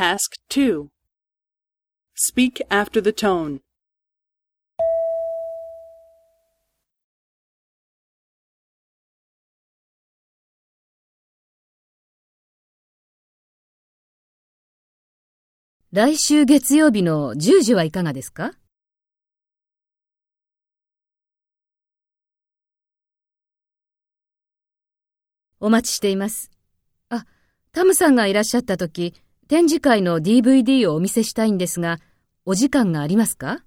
Task 2 Speak after the tone. 来週月曜日の10時はいかがですか？お待ちしています。あ、タムさんがいらっしゃった時、展示会の DVD をお見せしたいんですが、お時間がありますか？